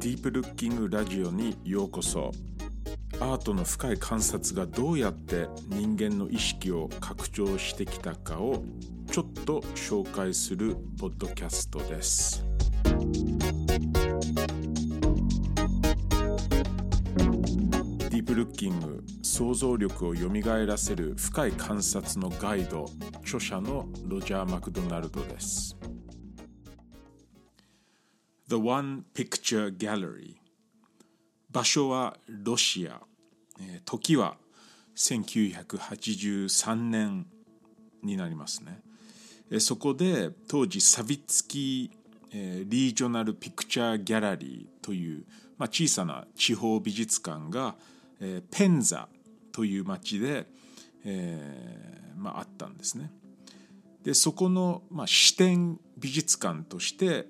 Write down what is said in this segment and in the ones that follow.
ディープルッキングラジオにようこそ。アートの深い観察がどうやって人間の意識を拡張してきたかをちょっと紹介するポッドキャストです。ディープルッキング想像力をよみがえらせる深い観察のガイド著者のロジャー・マクドナルドです。The One Picture Gallery. 場所はロシア。時は1983年になりますね。そこで当時サビツキリージョナル・ピクチャー・ギャラリーという、小さな地方美術館がペンザという町で、えーまあ、あったんですね。でそこの、まあ、支店美術館として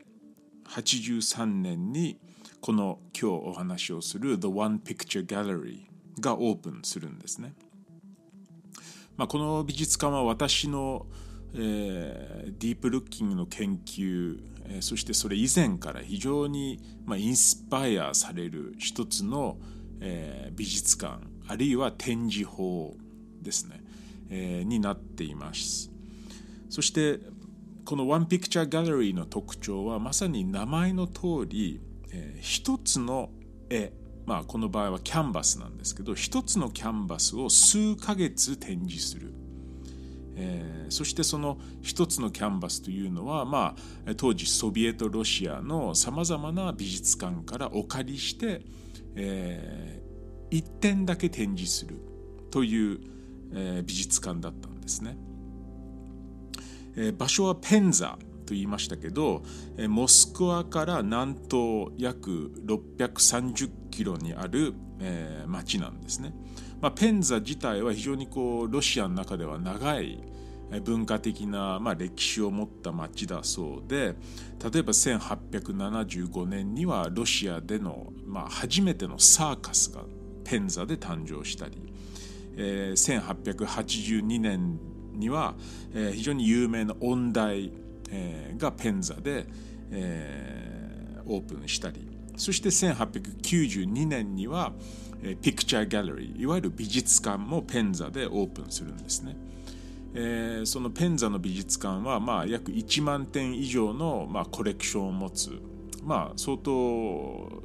83年にこの今日お話をする The One Picture Gallery がオープンするんですね。まあ、この美術館は私の、えー、ディープルッキングの研究、えー、そしてそれ以前から非常に、まあ、インスパイアされる一つの、えー、美術館あるいは展示法ですね、えー、になっています。そしてこの One Picture Gallery の特徴はまさに名前の通り、えー、一つの絵まあこの場合はキャンバスなんですけど一つのキャンバスを数ヶ月展示する、えー、そしてその一つのキャンバスというのは、まあ、当時ソビエトロシアのさまざまな美術館からお借りして、えー、一点だけ展示するという、えー、美術館だったんですね。場所はペンザと言いましたけど、モスクワから南東約630キロにある、え町なんですね。まあ、ペンザ自体は非常にこうロシアの中では長い文化的な、まあ、歴史を持った町だそうで例えば1875年にはロシアでの、まあ、初めてのサーカスがペンザで誕生したり、えー、1882年には、えー、非常に有名な音大、えー、がペンザで、えー、オープンしたりそして1892年には、え、ピクチャーギャラリーいわゆる美術館もペンザでオープンするんですね。えー、そのペンザの美術館は、まあ、約1万点以上の、まあ、コレクションを持つ、まあ、相当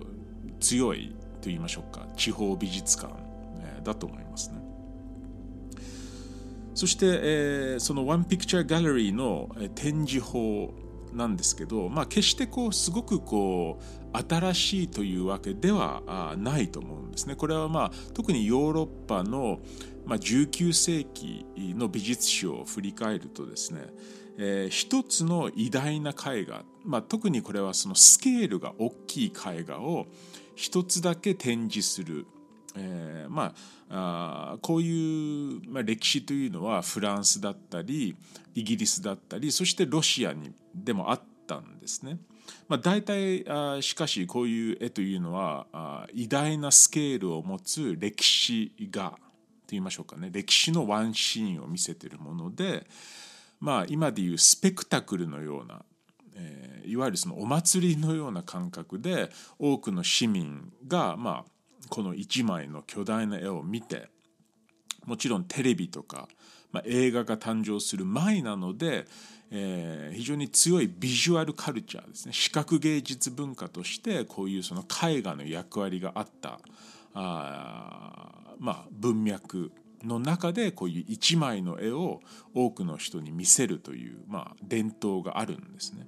強いと言いましょうか地方美術館、えー、だと思いますね。そして、えー、そのワンピクチャーギャラリーの展示法なんですけど、まあ、決してこうすごくこう新しいというわけではないと思うんですね。これはまあ特にヨーロッパの、まあ、19世紀の美術史を振り返るとですね、えー、一つの偉大な絵画、まあ、特にこれはそのスケールが大きい絵画を一つだけ展示するえー、まああこういう、まあ、歴史というのはフランスだったりイギリスだったりそしてロシアにでもあったんですね。まあ、大体あしかしこういう絵というのはあ偉大なスケールを持つ歴史画と言いましょうかね歴史のワンシーンを見せてるもので、まあ、今でいうスペクタクルのような、えー、いわゆるそのお祭りのような感覚で多くの市民がまあこの一枚の巨大な絵を見てもちろんテレビとか、まあ、映画が誕生する前なので、えー、非常に強いビジュアルカルチャーですね視覚芸術文化としてこういうその絵画の役割があったあ、まあ、文脈の中でこういう一枚の絵を多くの人に見せるという、まあ、伝統があるんですね。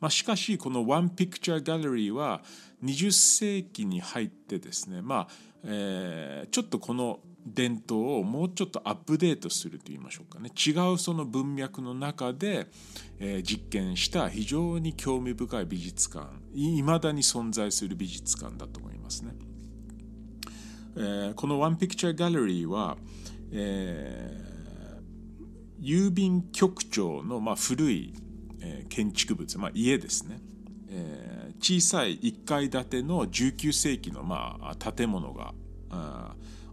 まあ、しかしこの One Picture Gallery は20世紀に入ってですね、まあえー、ちょっとこの伝統をもうちょっとアップデートするといいましょうかね違うその文脈の中で、えー、実験した非常に興味深い美術館いまだに存在する美術館だと思いますね。えー、この One Picture Gallery は、えー、郵便局長の、まあ、古いえー、建築物、まあ、家ですね、えー、小さい1階建ての19世紀の、まあ、建物が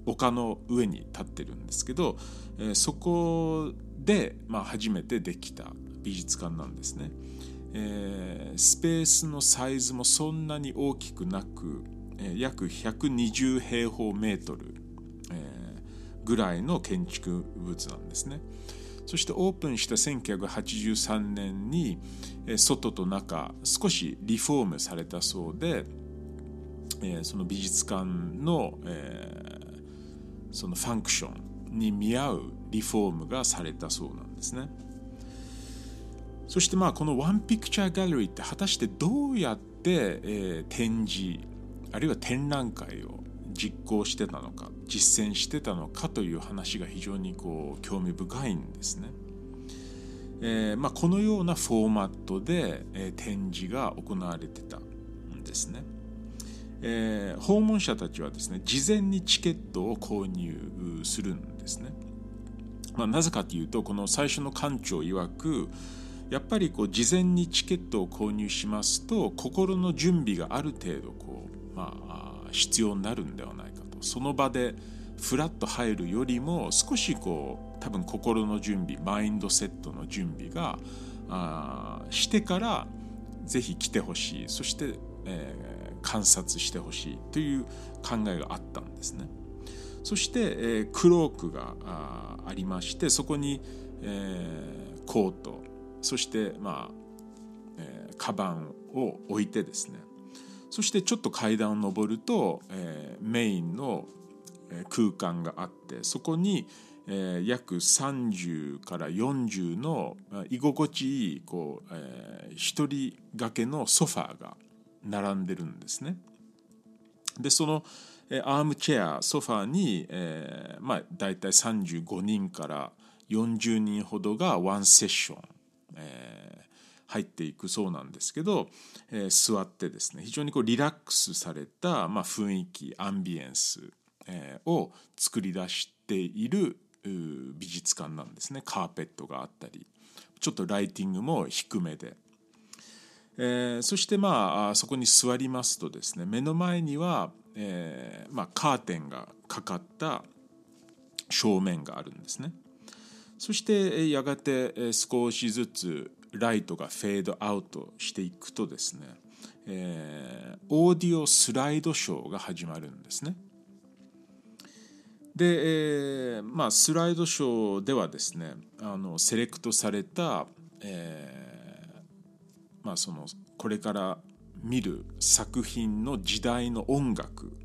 丘の上に建ってるんですけど、えー、そこで、まあ、初めてできた美術館なんですね。えー、スペースのサイズもそんなに大きくなく、えー、約120平方メートル、えー、ぐらいの建築物なんですね。そしてオープンした1983年に外と中少しリフォームされたそうでその美術館のそのファンクションに見合うリフォームがされたそうなんですね。そしてまあこのワンピクチャーギャラリーって果たしてどうやって、展示あるいは展覧会を実行してたのか実践してたのかという話が非常にこう興味深いんですね。えーまあ、このようなフォーマットで、えー、展示が行われてたんですね。えー、訪問者たちはですね事前にチケットを購入するんですね。まあ、なぜかというとこの最初の館長曰くやっぱりこう事前にチケットを購入しますと心の準備がある程度こう、まあ、必要になるんではないかと。その場でフラッと入るよりも少しこう多分心の準備マインドセットの準備があしてからぜひ来てほしい。そして、えー、観察してほしい。という考えがあったんですね。そして、えー、クロークがあありましてそこに、えー、コートそしてまあ、えー、カバンを置いてですね。そしてちょっと階段を上ると、えー、メインの空間があってそこに、えー、約30から40の居心地いいこう、えー、一人掛けのソファーが並んでるんですね。でその、アームチェアソファーに、えー、まあ大体35人から40人ほどがワンセッション、え、入っていくそうなんですけど、えー、座ってですね非常にこうリラックスされた、まあ、雰囲気アンビエンスえを作り出している美術館なんですね。カーペットがあったりちょっとライティングも低めで、えー、そしてまあそこに座りますとですね目の前には、えーまあ、カーテンがかかった正面があるんですね。そしてやがて少しずつライトがフェードアウトしていくとですね、えー、オーディオスライドショーが始まるんですね。で、えーまあ、スライドショーではですねあのセレクトされた、えーまあ、そのこれから見る作品の時代の音楽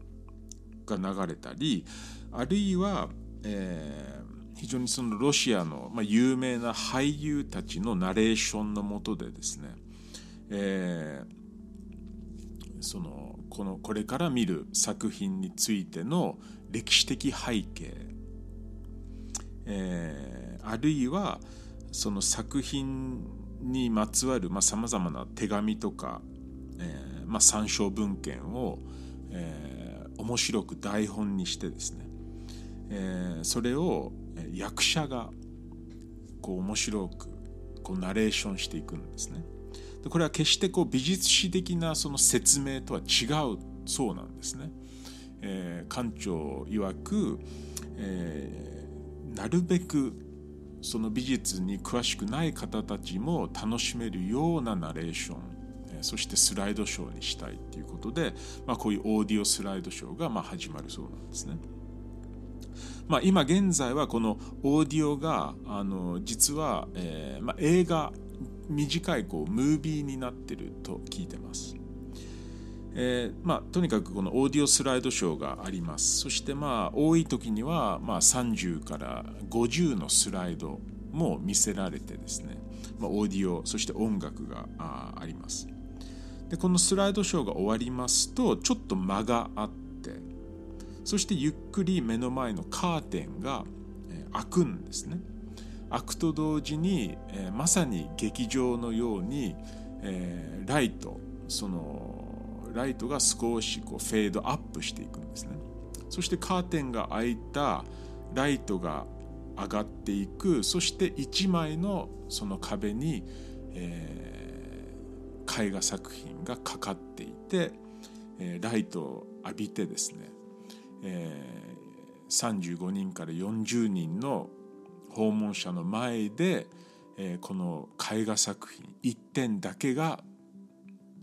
が流れたりあるいは、えー、非常にそのロシアの、まあ、有名な俳優たちのナレーションのもとでですね、えー、そのこのこれから見る作品についての歴史的背景、えー、あるいはその作品にまつわるさまざ、まな手紙とか、えーまあ、参照文献を、えー、面白く台本にしてですね、えー、それを役者がこう面白くこうナレーションしていくんですね。でこれは決してこう美術史的なその説明とは違うそうなんですね。えー、館長曰く、えー、なるべくその美術に詳しくない方たちも楽しめるようなナレーションそしてスライドショーにしたいということで、まあ、こういうオーディオスライドショーがま始まるそうなんですね。まあ、今現在はこのオーディオがあの実は、えーまあ、映画短いこうムービーになってると聞いてます。えーまあ、とにかくこのオーディオスライドショーがあります。そしてまあ多い時にはまあ30から50のスライドも見せられてですね、まあ、オーディオそして音楽がああります。でこのスライドショーが終わりますとちょっと間があってそしてゆっくり目の前のカーテンが開くんですね。開くと同時に、えー、まさに劇場のように、えー、ライトそのライトが少しこうフェードアップしていくんですね。そしてカーテンが開いたライトが上がっていくそして1枚のその壁に、えー、絵画作品がかかっていて、えー、ライトを浴びてですね、えー、35人から40人の訪問者の前で、えー、この絵画作品1点だけが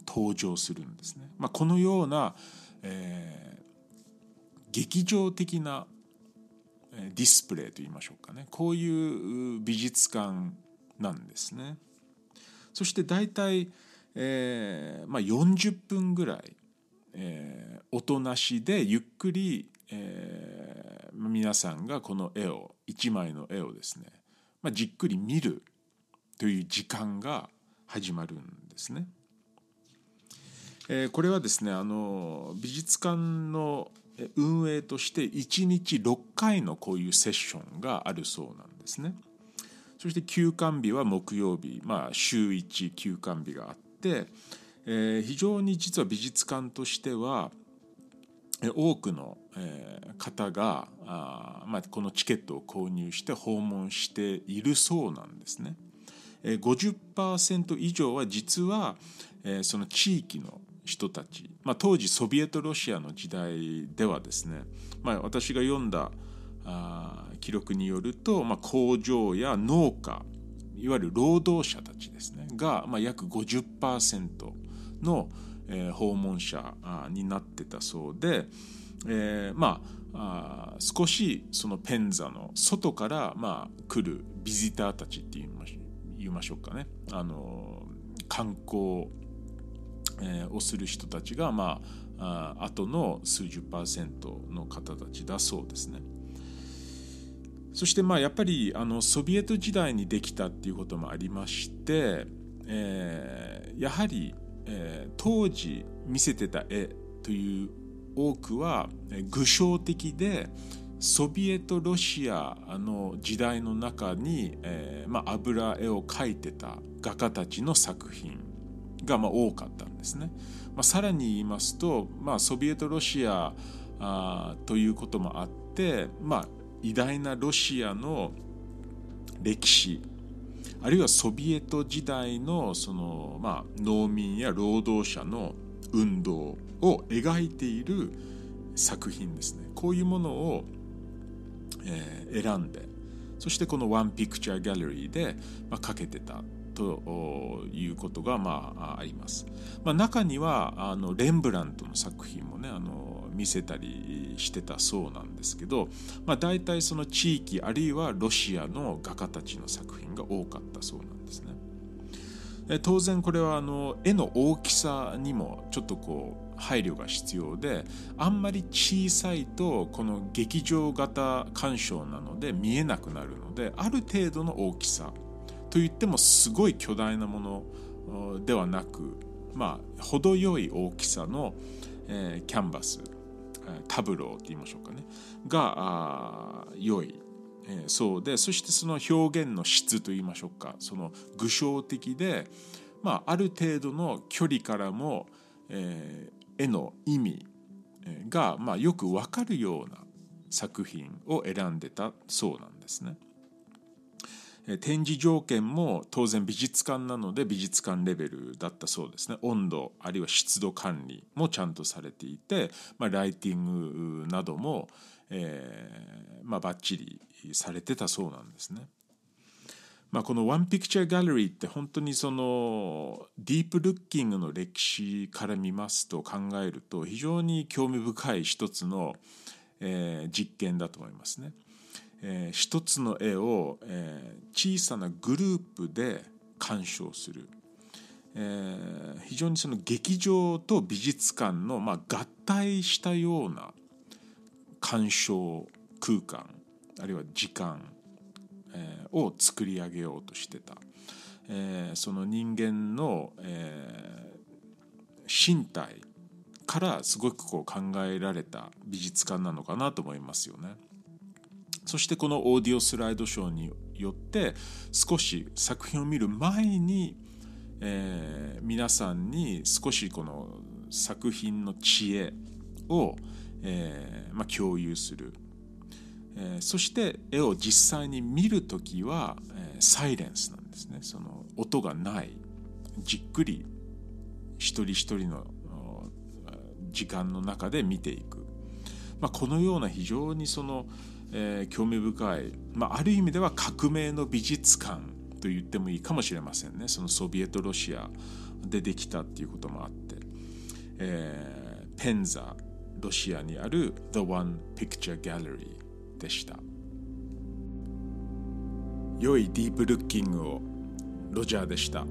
登場するんですね。まあ、このような、えー、劇場的なディスプレイといいましょうかねこういう美術館なんですね。そして大体、えーまあ、40分ぐらい、えー、音なしでゆっくり、えー、皆さんがこの絵を一枚の絵をですね、まあ、じっくり見るという時間が始まるんですね。えー、これはですねあの美術館の運営として1日6回のこういうセッションがあるそうなんですね。そして休館日は木曜日、まあ、週1休館日があって、えー、非常に実は美術館としては多くの方があ、まあ、このチケットを購入して訪問しているそうなんですね。50%以上は実はその地域の人たち、まあ、当時ソビエトロシアの時代ではですね、まあ、私が読んだ記録によると、まあ、工場や農家いわゆる労働者たちですねが、まあ、約50%の、えー、訪問者になってたそうで、えー、まああ少しそのペンザの外から、まあ、来るビジターたちって言いまし言いましょうかねあの観光えをする人たちが、まあ、あ後の数十パーセントの方たちだそうですね。そしてまあやっぱりあのソビエト時代にできたっていうこともありまして、えー、やはり、えー、当時見せてた絵という多くは具象的でソビエトロシアの時代の中に、えーまあ、油絵を描いてた画家たちの作品がまあ多かったんですね。まあ、さらに言いますと、まあ、ソビエトロシアあということもあって、まあ、偉大なロシアの歴史あるいはソビエト時代のその、まあ、農民や労働者の運動を描いている作品ですねこういうものを、えー、選んでそしてこのワンピクチャーギャラリーで、まあ、かけてたということがまああります。まあ、中にはあのレンブラントの作品もねあの見せたりしてたそうなんですけど、まあ、大体その地域あるいはロシアの画家たちの作品が多かったそうなんですね。当然これはあの絵の大きさにもちょっとこう配慮が必要であんまり小さいとこの劇場型鑑賞なので見えなくなるのである程度の大きさといってもすごい巨大なものではなくまあ程よい大きさの、え、キャンバスタブローって言いましょうかね。が良い、えー、そうでそしてその表現の質と言いましょうか。その具象的で、まあ、ある程度の距離からも、えー、絵の意味が、まあ、よく分かるような作品を選んでたそうなんですね。展示条件も当然美術館なので美術館レベルだったそうですね温度あるいは湿度管理もちゃんとされていて、まあ、ライティングなども、えーまあ、バッチリされてたそうなんですね。まあ、この「ワンピクチャー・ギャラリー」って本当にそのディープルッキングの歴史から見ますと考えると非常に興味深い一つの、えー、実験だと思いますね。えー、一つの絵を、えー、小さなグループで鑑賞する、えー、非常にその劇場と美術館の、まあ、合体したような鑑賞空間あるいは時間、えー、を作り上げようとしてた、えー、その人間の、えー、身体からすごくこう考えられた美術館なのかなと思いますよね。そしてこのオーディオスライドショーによって少し作品を見る前に、えー、皆さんに少しこの作品の知恵を、えーまあ、共有する、えー、そして絵を実際に見る時は、え、サイレンスなんですね。その音がないじっくり一人一人の時間の中で見ていく、まあ、このような非常にその、えー、興味深い、まあ、ある意味では革命の美術館と言ってもいいかもしれませんねそのソビエトロシアでできたっていうこともあって、えー、ペンザロシアにある The One Picture Gallery でした良いディープルッキングをロジャーでした。